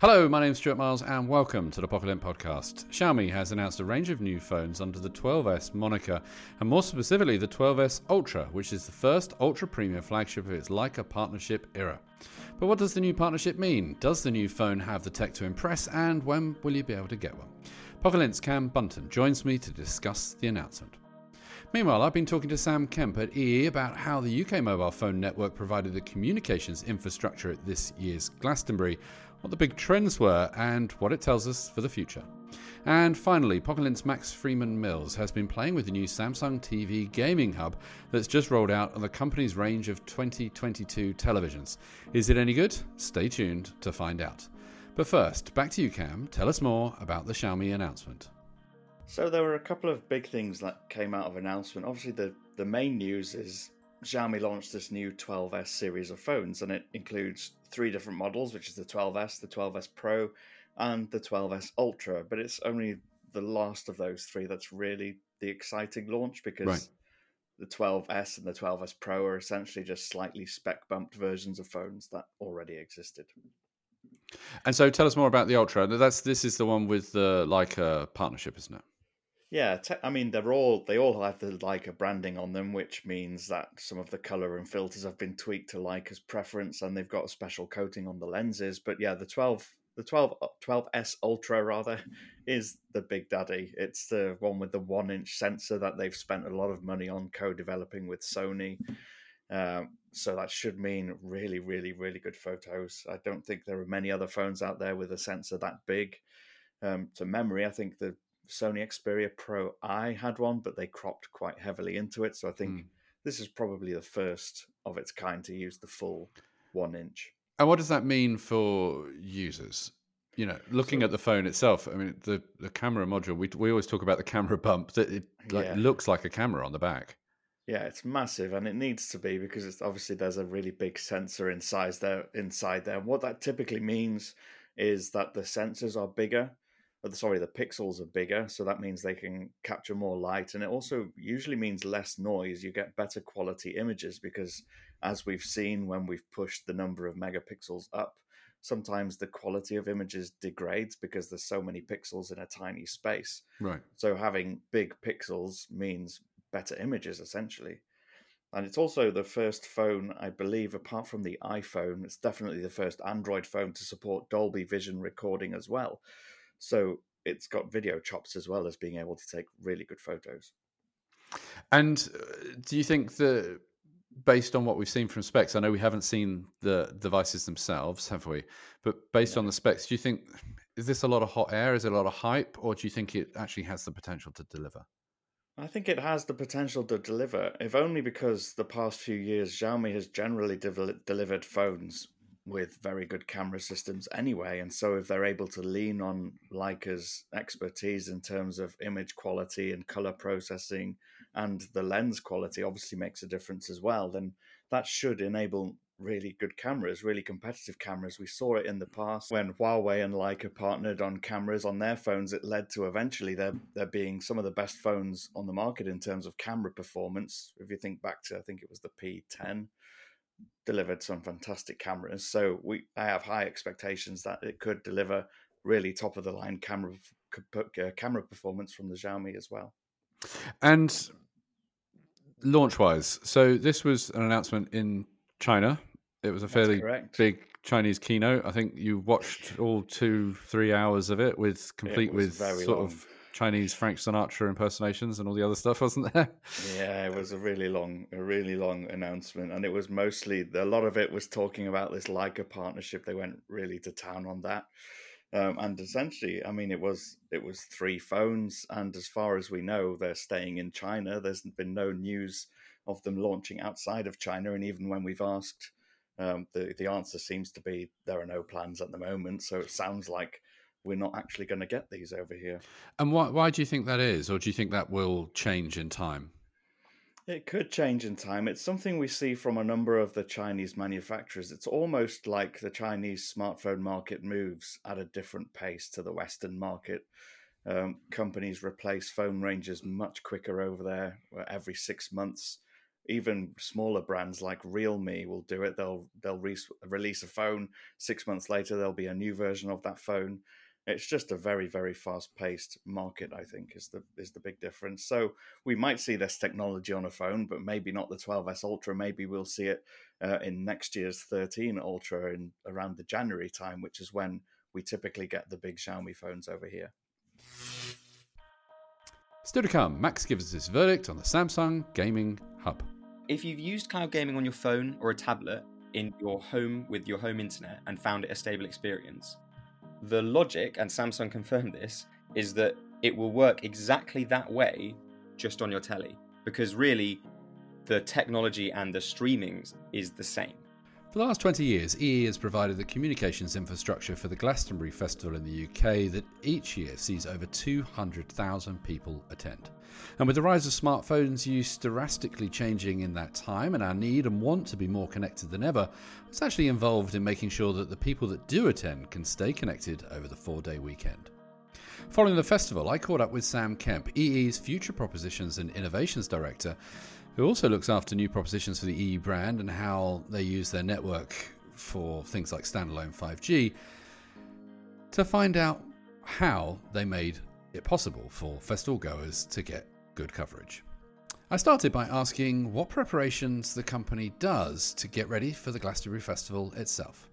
Hello, my name is Stuart Miles and welcome to the Pocket podcast. Xiaomi has announced a range of new phones under the 12S moniker, and more specifically the 12S Ultra, which is the first ultra premium flagship of its Leica partnership era. But what does the new partnership mean? Does the new phone have the tech to impress, and when will you be able to get one? Pocket's Cam Bunton joins me to discuss the announcement. Meanwhile, I've been talking to Sam Kemp at EE about how the UK mobile phone network provided the communications infrastructure at this year's Glastonbury, what the big trends were, and what it tells us for the future. And finally, Pocket's Max Freeman Mills has been playing with the new Samsung TV gaming hub that's just rolled out on the company's range of 2022 televisions. Is it any good? Stay tuned to find out. But first, back to you, Cam. Tell us more about the Xiaomi announcement. So there were a couple of big things that came out of announcement. Obviously, the the main news is Xiaomi launched this new 12s series of phones, and it includes three different models, which is the 12s, the 12s Pro, and the 12s Ultra. But it's only the last of those three that's really the exciting launch because Right. the 12s and the 12s Pro are essentially just slightly spec bumped versions of phones that already existed. And so, tell us more about the Ultra. That's this is the one with the Leica partnership, isn't it? Yeah, te- I mean they're all they all have the Leica branding on them, which means that some of the color and filters have been tweaked to Leica's preference, and they've got a special coating on the lenses. But yeah, the twelve the 12 12s Ultra rather is the big daddy. It's the one with the one inch sensor that they've spent a lot of money on co-developing with Sony. Um, so that should mean really, really, really good photos. I don't think there are many other phones out there with a sensor that big. Um, to memory, I think the Sony Xperia Pro I had one, but they cropped quite heavily into it. So I think Mm. this is probably the first of its kind to use the full one inch. And what does that mean for users? You know, looking So- at the phone itself. I mean, the the camera module. We we always talk about the camera bump. That it like Yeah. looks like a camera on the back. Yeah, it's massive, and it needs to be because it's obviously there's a really big sensor inside there. Inside there, what that typically means is that the sensors are bigger. The, sorry, the pixels are bigger, so that means they can capture more light, and it also usually means less noise. You get better quality images because, as we've seen when we've pushed the number of megapixels up, sometimes the quality of images degrades because there's so many pixels in a tiny space. Right. So having big pixels means better images essentially. And it's also the first phone, I believe, apart from the iPhone, it's definitely the first Android phone to support Dolby Vision recording as well. So it's got video chops as well as being able to take really good photos. And uh, do you think that, based on what we've seen from specs, I know we haven't seen the devices themselves, have we? But based on the specs, do you think is this a lot of hot air? Is it a lot of hype, or do you think it actually has the potential to deliver? I think it has the potential to deliver, if only because the past few years Xiaomi has generally devel- delivered phones with very good camera systems anyway. And so, if they're able to lean on Leica's expertise in terms of image quality and color processing, and the lens quality obviously makes a difference as well, then that should enable really good cameras, really competitive cameras. We saw it in the past when Huawei and Leica partnered on cameras on their phones. It led to eventually there there being some of the best phones on the market in terms of camera performance. If you think back to, I think it was the P10, delivered some fantastic cameras. So we I have high expectations that it could deliver really top of the line camera uh, camera performance from the Xiaomi as well. And launch wise, so this was an announcement in China. It was a fairly big Chinese keynote. I think you watched all two, three hours of it with complete was with very sort long. of Chinese Frank Sinatra impersonations and all the other stuff, wasn't there? Yeah, it was a really long, a really long announcement, and it was mostly a lot of it was talking about this Leica partnership. They went really to town on that, um, and essentially, I mean, it was it was three phones, and as far as we know, they're staying in China. There's been no news of them launching outside of China, and even when we've asked Um, the the answer seems to be there are no plans at the moment. So it sounds like we're not actually going to get these over here. And why why do you think that is, or do you think that will change in time? It could change in time. It's something we see from a number of the Chinese manufacturers. It's almost like the Chinese smartphone market moves at a different pace to the Western market. Um, companies replace phone ranges much quicker over there, uh, every six months. Even smaller brands like Realme will do it. They'll they'll re- release a phone. Six months later, there'll be a new version of that phone. It's just a very very fast paced market. I think is the is the big difference. So we might see this technology on a phone, but maybe not the 12s Ultra. Maybe we'll see it uh, in next year's 13 Ultra in around the January time, which is when we typically get the big Xiaomi phones over here. Still to come, Max gives us his verdict on the Samsung Gaming Hub. If you've used cloud gaming on your phone or a tablet in your home with your home internet and found it a stable experience, the logic, and Samsung confirmed this, is that it will work exactly that way just on your telly. Because really, the technology and the streamings is the same. For the last 20 years, EE has provided the communications infrastructure for the Glastonbury Festival in the UK that each year sees over 200,000 people attend. And with the rise of smartphones use drastically changing in that time and our need and want to be more connected than ever, it's actually involved in making sure that the people that do attend can stay connected over the four day weekend. Following the festival, I caught up with Sam Kemp, EE's Future Propositions and Innovations Director, who also looks after new propositions for the EE brand and how they use their network for things like standalone 5G, to find out how they made it possible for festival goers to get good coverage. I started by asking what preparations the company does to get ready for the Glastonbury Festival itself.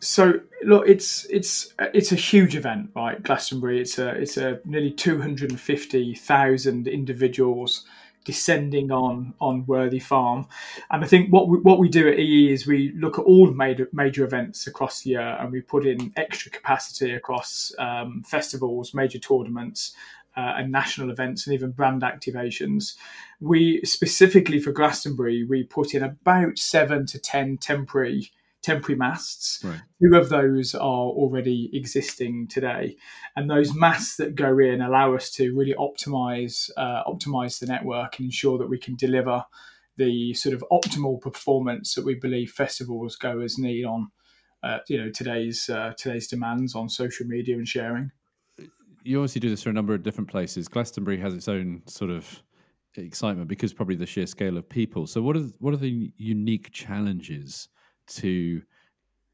So look, it's it's it's a huge event, right? Glastonbury. It's a it's a nearly two hundred and fifty thousand individuals descending on on Worthy Farm. And I think what we, what we do at EE is we look at all major major events across the year and we put in extra capacity across um, festivals, major tournaments. Uh, and national events and even brand activations. We specifically for Glastonbury, we put in about seven to ten temporary temporary masts. Right. Two of those are already existing today, and those masts that go in allow us to really optimize uh, optimize the network and ensure that we can deliver the sort of optimal performance that we believe festivals goers need on uh, you know today's uh, today's demands on social media and sharing. You obviously do this for a number of different places. Glastonbury has its own sort of excitement because probably the sheer scale of people. So, what are what are the unique challenges to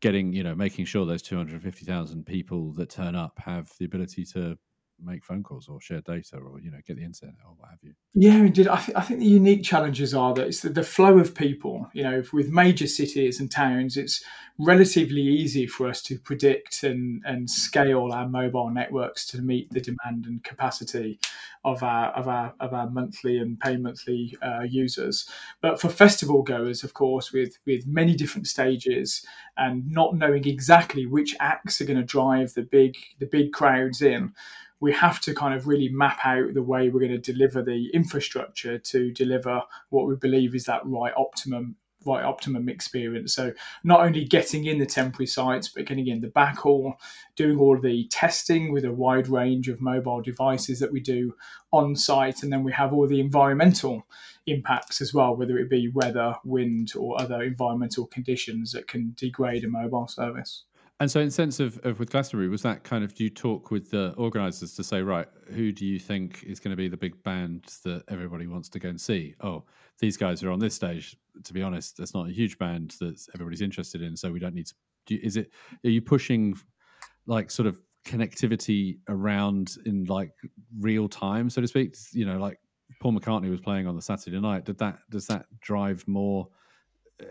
getting you know making sure those 250,000 people that turn up have the ability to make phone calls or share data or you know get the internet or what have you. Yeah indeed i, th- I think the unique challenges are that it's the, the, flow of people. You know with major cities and towns it's relatively easy for us to predict and and scale our mobile networks to meet the demand and capacity of our of our of our monthly and pay monthly uh, users. But for festival goers of course with with many different stages and not knowing exactly which acts are going to drive the big the big crowds in we have to kind of really map out the way we're going to deliver the infrastructure to deliver what we believe is that right optimum right optimum experience. So not only getting in the temporary sites, but getting in the backhaul, doing all the testing with a wide range of mobile devices that we do on site, and then we have all the environmental impacts as well, whether it be weather, wind, or other environmental conditions that can degrade a mobile service. And so, in sense of, of with Glastonbury, was that kind of do you talk with the organisers to say, right, who do you think is going to be the big band that everybody wants to go and see? Oh, these guys are on this stage. To be honest, that's not a huge band that everybody's interested in, so we don't need to. Do, is it? Are you pushing like sort of connectivity around in like real time, so to speak? You know, like Paul McCartney was playing on the Saturday night. Did that? Does that drive more?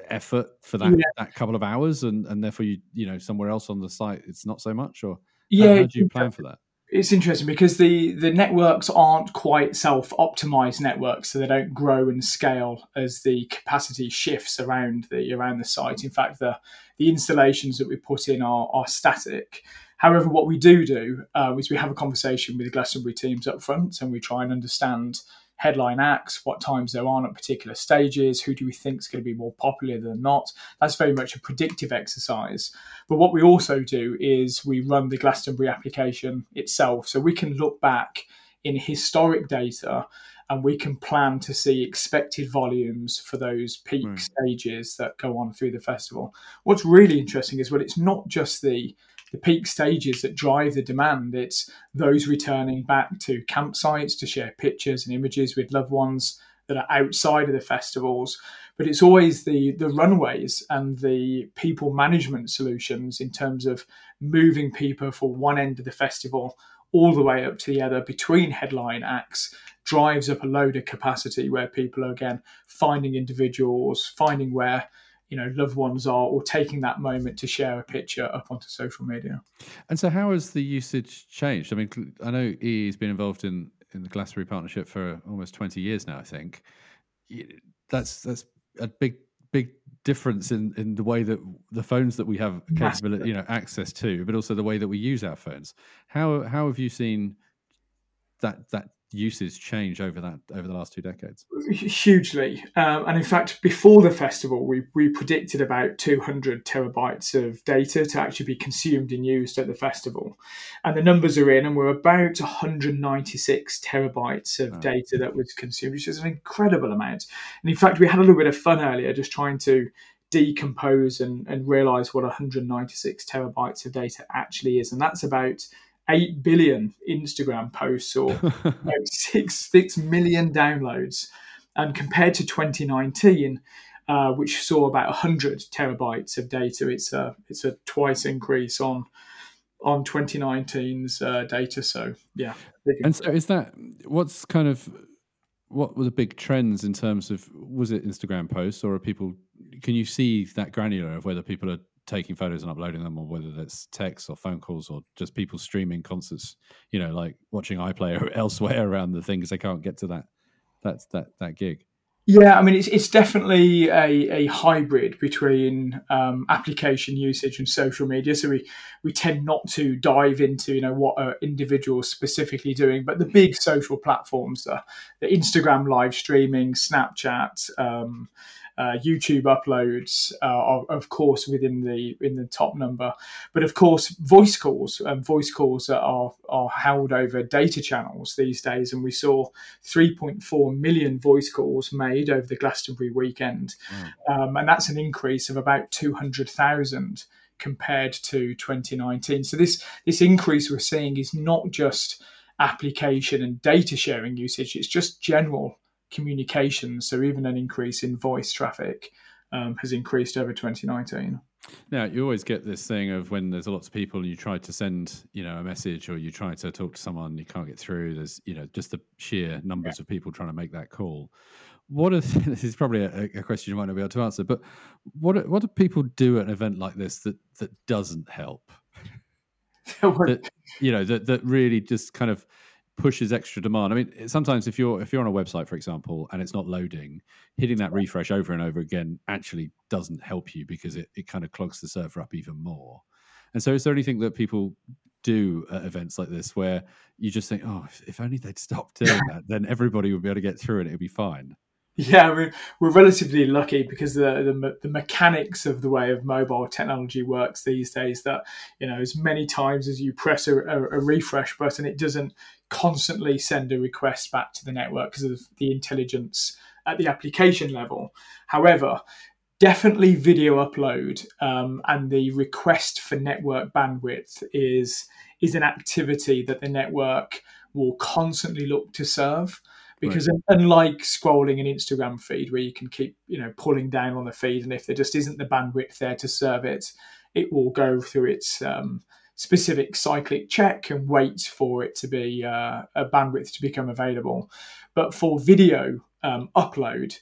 Effort for that yeah. that couple of hours, and and therefore you you know somewhere else on the site it's not so much, or yeah, how, how do you plan for that? It's interesting because the the networks aren't quite self optimized networks, so they don't grow and scale as the capacity shifts around the around the site. In fact, the the installations that we put in are are static. However, what we do do uh, is we have a conversation with the Glastonbury teams up front, and we try and understand headline acts, what times they're on at particular stages, who do we think is going to be more popular than not. That's very much a predictive exercise. But what we also do is we run the Glastonbury application itself. So we can look back in historic data and we can plan to see expected volumes for those peak right. stages that go on through the festival. What's really interesting is well, it's not just the the peak stages that drive the demand. It's those returning back to campsites to share pictures and images with loved ones that are outside of the festivals. But it's always the the runways and the people management solutions in terms of moving people from one end of the festival all the way up to the other between headline acts drives up a load of capacity where people are again finding individuals, finding where you know loved ones are, or taking that moment to share a picture up onto social media. And so, how has the usage changed? I mean, I know EE's been involved in in the Glastonbury partnership for almost twenty years now. I think that's that's a big big difference in, in the way that the phones that we have capability, you know, access to, but also the way that we use our phones. How how have you seen that that usage change over that over the last two decades? Hugely, um, and in fact, before the festival, we we predicted about 200 terabytes of data to actually be consumed and used at the festival, and the numbers are in, and we're about 196 terabytes of data that was consumed, which is an incredible amount. And in fact, we had a little bit of fun earlier, just trying to decompose and, and realize what 196 terabytes of data actually is, and that's about 8 billion Instagram posts or six, 6 million downloads. And compared to 2019, uh, which saw about 100 terabytes of data, it's a, it's a twice increase on on 2019's uh, data. So, yeah. And so, is that what's kind of what were the big trends in terms of was it Instagram posts or are people can you see that granular of whether people are taking photos and uploading them, or whether that's text or phone calls or just people streaming concerts, you know, like watching iPlayer elsewhere around the thing because they can't get to that that that that gig. Yeah, I mean, it's, it's definitely a, a hybrid between um, application usage and social media. So we, we tend not to dive into you know what are individuals specifically doing, but the big social platforms, the, the Instagram live streaming, Snapchat, um, uh, YouTube uploads uh, are, of course, within the in the top number. But of course, voice calls and um, voice calls are are held over data channels these days, and we saw 3.4 million voice calls made over the Glastonbury weekend, mm. um, and that's an increase of about 200,000 compared to 2019. So this this increase we're seeing is not just application and data sharing usage; it's just general communications. So even an increase in voice traffic um, has increased over 2019. Now you always get this thing of when there's lots of people and you try to send, you know, a message or you try to talk to someone, you can't get through. There's, you know, just the sheer numbers yeah. of people trying to make that call. What are this is probably a, a, question you might not be able to answer, but what what do people do at an event like this that that doesn't help? that you know that that really just kind of pushes extra demand. I mean, sometimes if you're if you're on a website, for example, and it's not loading, hitting that refresh over and over again actually doesn't help you because it, it kind of clogs the server up even more. And so, is there anything that people do at events like this where you just think, oh, if, if only they'd stop doing that, then everybody would be able to get through and it'd be fine. Yeah, we're, we're relatively lucky because the, the, the mechanics of the way of mobile technology works these days. That you know, as many times as you press a, a, refresh button, it doesn't constantly send a request back to the network because of the intelligence at the application level. However, definitely video upload um, and the request for network bandwidth is is an activity that the network will constantly look to serve because right. unlike scrolling an Instagram feed where you can keep you know pulling down on the feed and if there just isn't the bandwidth there to serve it, it will go through its um, specific cyclic check and wait for it to be uh, a bandwidth to become available. But for video um, upload,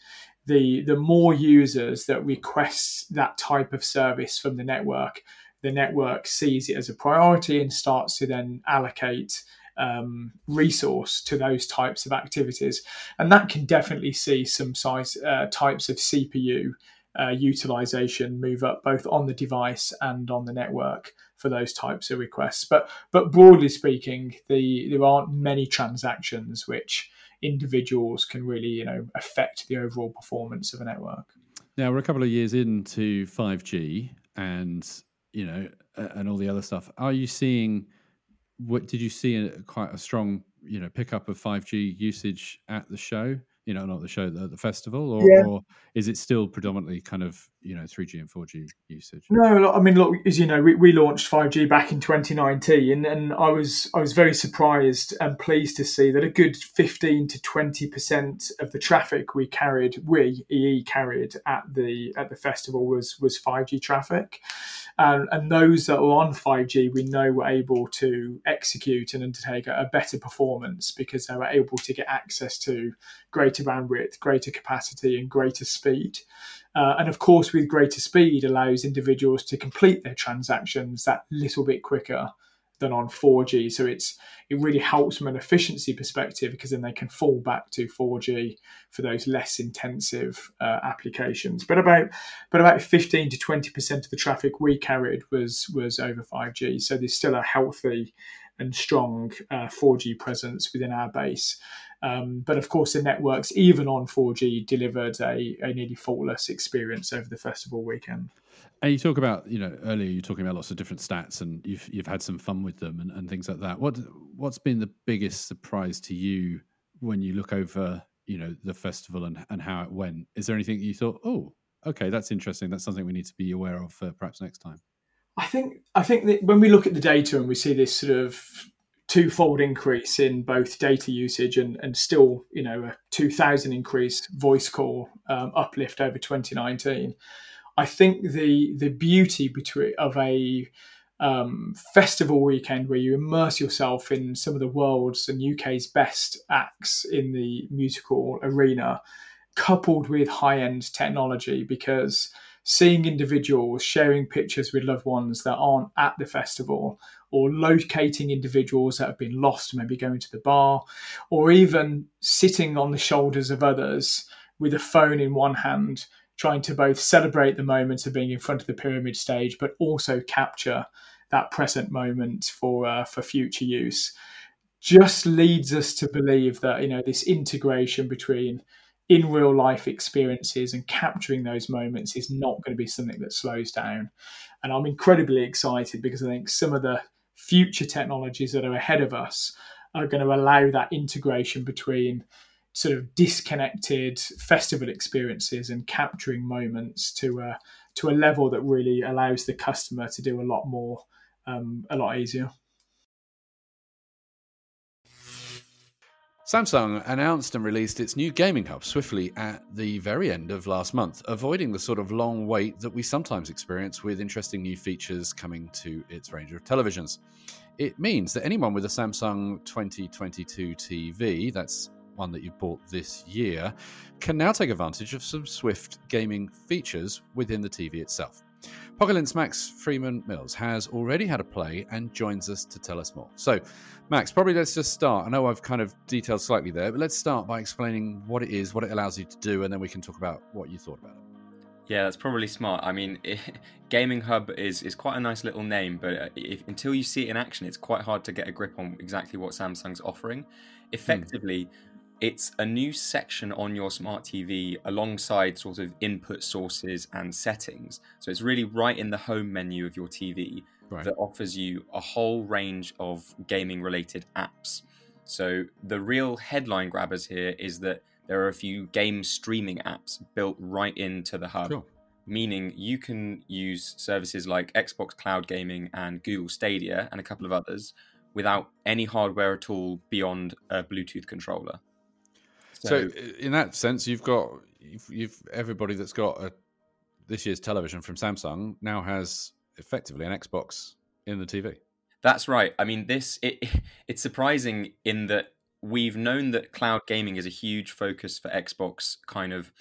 the the more users that request that type of service from the network, the network sees it as a priority and starts to then allocate um, resource to those types of activities, and that can definitely see some size uh, types of CPU uh, utilization move up both on the device and on the network for those types of requests. But but broadly speaking, the there aren't many transactions which individuals can really you know affect the overall performance of a network. Now we're a couple of years into 5G and you know and all the other stuff. Are you seeing what did you see a, quite a strong you know pickup of 5G usage at the show? You know, not the show, the, the festival, or, yeah. or, is it still predominantly kind of, you know, 3G and 4G usage? No, I mean, look, as you know, we, we launched 5G back in 2019, and, and I was I was very surprised and pleased to see that a good 15 to 20 percent of the traffic we carried, we EE carried at the at the festival was was 5G traffic and, and those that were on 5G, we know were able to execute and undertake a, a better performance because they were able to get access to greater bandwidth, greater capacity, and greater speed. Uh, and of course, with greater speed, allows individuals to complete their transactions that little bit quicker than on 4G. So it's it really helps from an efficiency perspective because then they can fall back to 4G for those less intensive uh, applications. But about but about 15 to 20 percent of the traffic we carried was was over 5G. So there's still a healthy and strong uh, 4G presence within our base. Um, but of course, the networks, even on 4G, delivered a, a nearly faultless experience over the festival weekend. And you talk about, you know, earlier you're talking about lots of different stats, and you've you've had some fun with them and, and things like that. What what's been the biggest surprise to you when you look over, you know, the festival and and how it went? Is there anything you thought, oh, okay, that's interesting. That's something we need to be aware of uh, perhaps next time. I think I think that when we look at the data and we see this sort of twofold increase in both data usage and, and still, you know, a 2000 increase voice call um, uplift over 2019. I think the the beauty between of a um, festival weekend where you immerse yourself in some of the world's and UK's best acts in the musical arena, coupled with high end technology, because seeing individuals sharing pictures with loved ones that aren't at the festival or locating individuals that have been lost, maybe going to the bar, or even sitting on the shoulders of others with a phone in one hand, trying to both celebrate the moment of being in front of the pyramid stage, but also capture that present moment for uh, for future use. Just leads us to believe that you know this integration between in real life experiences and capturing those moments is not going to be something that slows down. And I'm incredibly excited because I think some of the future technologies that are ahead of us are going to allow that integration between sort of disconnected festival experiences and capturing moments to a to a level that really allows the customer to do a lot more um, a lot easier. Samsung announced and released its new gaming hub swiftly at the very end of last month, avoiding the sort of long wait that we sometimes experience with interesting new features coming to its range of televisions. It means that anyone with a Samsung 2022 TV, that's one that you bought this year, can now take advantage of some Swift gaming features within the TV itself. PocketLint's Max Freeman Mills has already had a play and joins us to tell us more. So, Max, probably let's just start. I know I've kind of detailed slightly there, but let's start by explaining what it is, what it allows you to do, and then we can talk about what you thought about it. Yeah, that's probably smart. I mean, it, Gaming Hub is, is quite a nice little name, but uh, if, until you see it in action, it's quite hard to get a grip on exactly what Samsung's offering. Hmm. Effectively, hmm it's a new section on your smart TV alongside sort of input sources and settings. So it's really right in the home menu of your TV right. that offers you a whole range of gaming related apps. So the real headline grabbers here is that there are a few game streaming apps built right into the hub. Sure. Meaning you can use services like Xbox Cloud Gaming and Google Stadia and a couple of others without any hardware at all beyond a Bluetooth controller. So, so in that sense, you've got you've, you've everybody that's got a this year's television from Samsung now has effectively an Xbox in the TV. That's right. I mean, this it, it's surprising in that we've known that cloud gaming is a huge focus for Xbox, kind of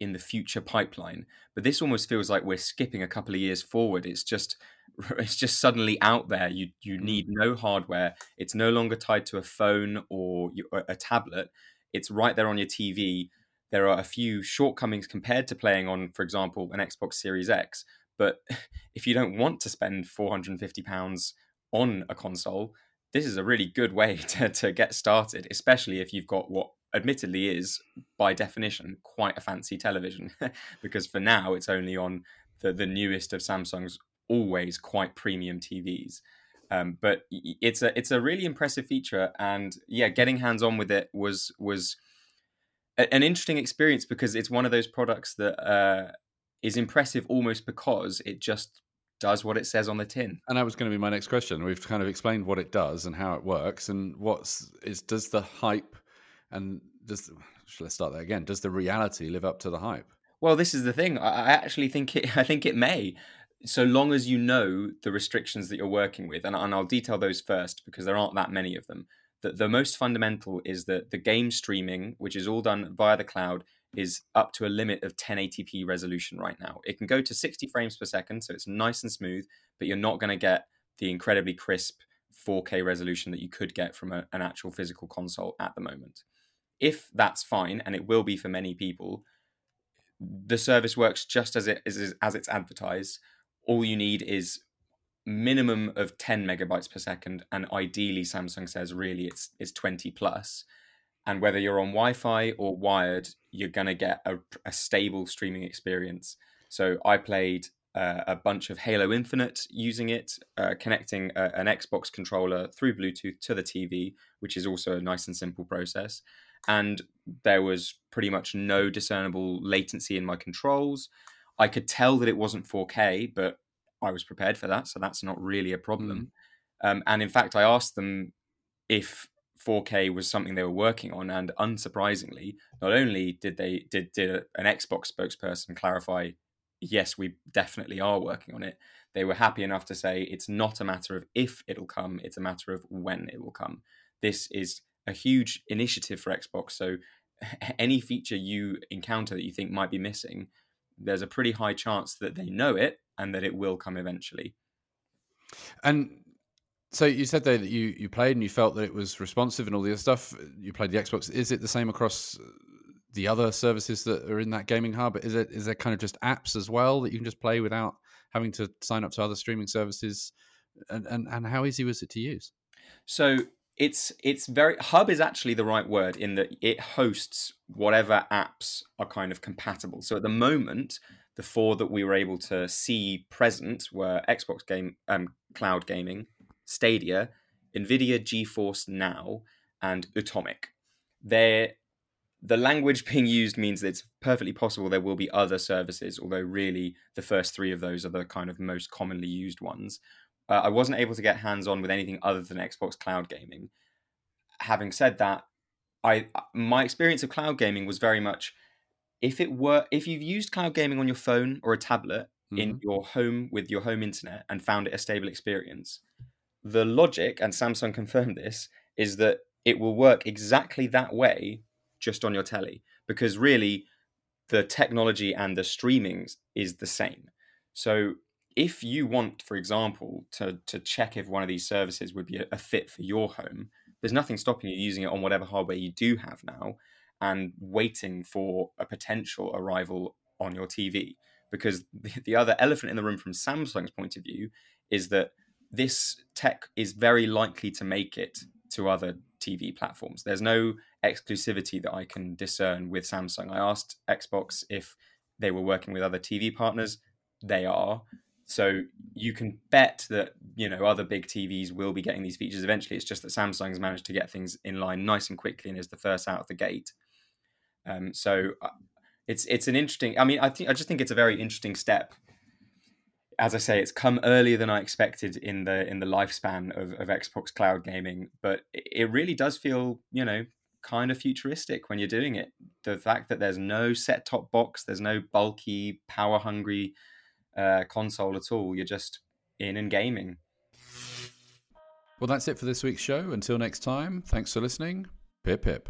in the future pipeline. But this almost feels like we're skipping a couple of years forward. It's just it's just suddenly out there. You you hmm. need no hardware. It's no longer tied to a phone or a tablet it's right there on your TV. There are a few shortcomings compared to playing on, for example, an Xbox Series X. But if you don't want to spend £450 on a console, this is a really good way to, to get started, especially if you've got what admittedly is by definition quite a fancy television because for now it's only on the, the newest of Samsung's always quite premium TVs. Um, but it's a it's a really impressive feature, and yeah, getting hands on with it was was a, an interesting experience because it's one of those products that uh, is impressive almost because it just does what it says on the tin. And that was going to be my next question. We've kind of explained what it does and how it works, and what's is does the hype and does let's start there again. Does the reality live up to the hype? Well, this is the thing. I actually think it. I think it may, so long as you know the restrictions that you're working with, and, and I'll detail those first because there aren't that many of them. The, the most fundamental is that the game streaming, which is all done via the cloud, is up to a limit of 1080p resolution right now. It can go to 60 frames per second, so it's nice and smooth, but you're not going to get the incredibly crisp 4K resolution that you could get from a, an actual physical console at the moment. If that's fine, and it will be for many people, the service works just as it is as it's advertised. All you need is minimum of 10 megabytes per second, and ideally, Samsung says really it's it's 20 plus and whether you're on Wi-Fi or wired, you're going to get a, a, stable streaming experience. So I played uh, a bunch of Halo Infinite using it, uh, connecting a, an Xbox controller through Bluetooth to the TV, which is also a nice and simple process. And there was pretty much no discernible latency in my controls. I could tell that it wasn't 4K, but I was prepared for that, so that's not really a problem. Mm. Um, and in fact, I asked them if 4K was something they were working on, and unsurprisingly, not only did they did did an Xbox spokesperson clarify, yes, we definitely are working on it. They were happy enough to say it's not a matter of if it'll come; it's a matter of when it will come. This is a huge initiative for Xbox. So, any feature you encounter that you think might be missing, there's a pretty high chance that they know it and that it will come eventually. And so you said there that you, you played and you felt that it was responsive and all the other stuff. You played the Xbox. Is it the same across the other services that are in that gaming hub? Is it is there kind of just apps as well that you can just play without having to sign up to other streaming services? And and, and how easy was it to use? So it's it's very hub is actually the right word in that it hosts whatever apps are kind of compatible. So at the moment, the four that we were able to see present were Xbox game um, cloud gaming, Stadia, NVIDIA GeForce Now, and Utomik. They're, the language being used means that it's perfectly possible there will be other services, although really the first three of those are the kind of most commonly used ones. Uh, I wasn't able to get hands on with anything other than Xbox Cloud Gaming. Having said that, I my experience of cloud gaming was very much if it were if you've used cloud gaming on your phone or a tablet mm-hmm. in your home with your home internet and found it a stable experience, the logic, and Samsung confirmed this, is that it will work exactly that way just on your telly because really the technology and the streaming is the same. So if you want, for example, to, to check if one of these services would be a, a fit for your home, there's nothing stopping you using it on whatever hardware you do have now and waiting for a potential arrival on your TV. Because the, the other elephant in the room from Samsung's point of view is that this tech is very likely to make it to other TV platforms. There's no exclusivity that I can discern with Samsung. I asked Xbox if they were working with other TV partners. They are. So you can bet that you know other big TVs will be getting these features eventually. It's just that Samsung's managed to get things in line nice and quickly and is the first out of the gate. Um, so uh, it's it's an interesting. I mean, I think I just think it's a very interesting step as I say, it's come earlier than I expected in the in the lifespan of, of Xbox Cloud gaming, but it really does feel, you know, kind of futuristic when you're doing it. The fact that there's no set top box, there's no bulky, power hungry uh, console at all. You're just in and gaming. Well, that's it for this week's show. Until next time, thanks for listening. Pip pip.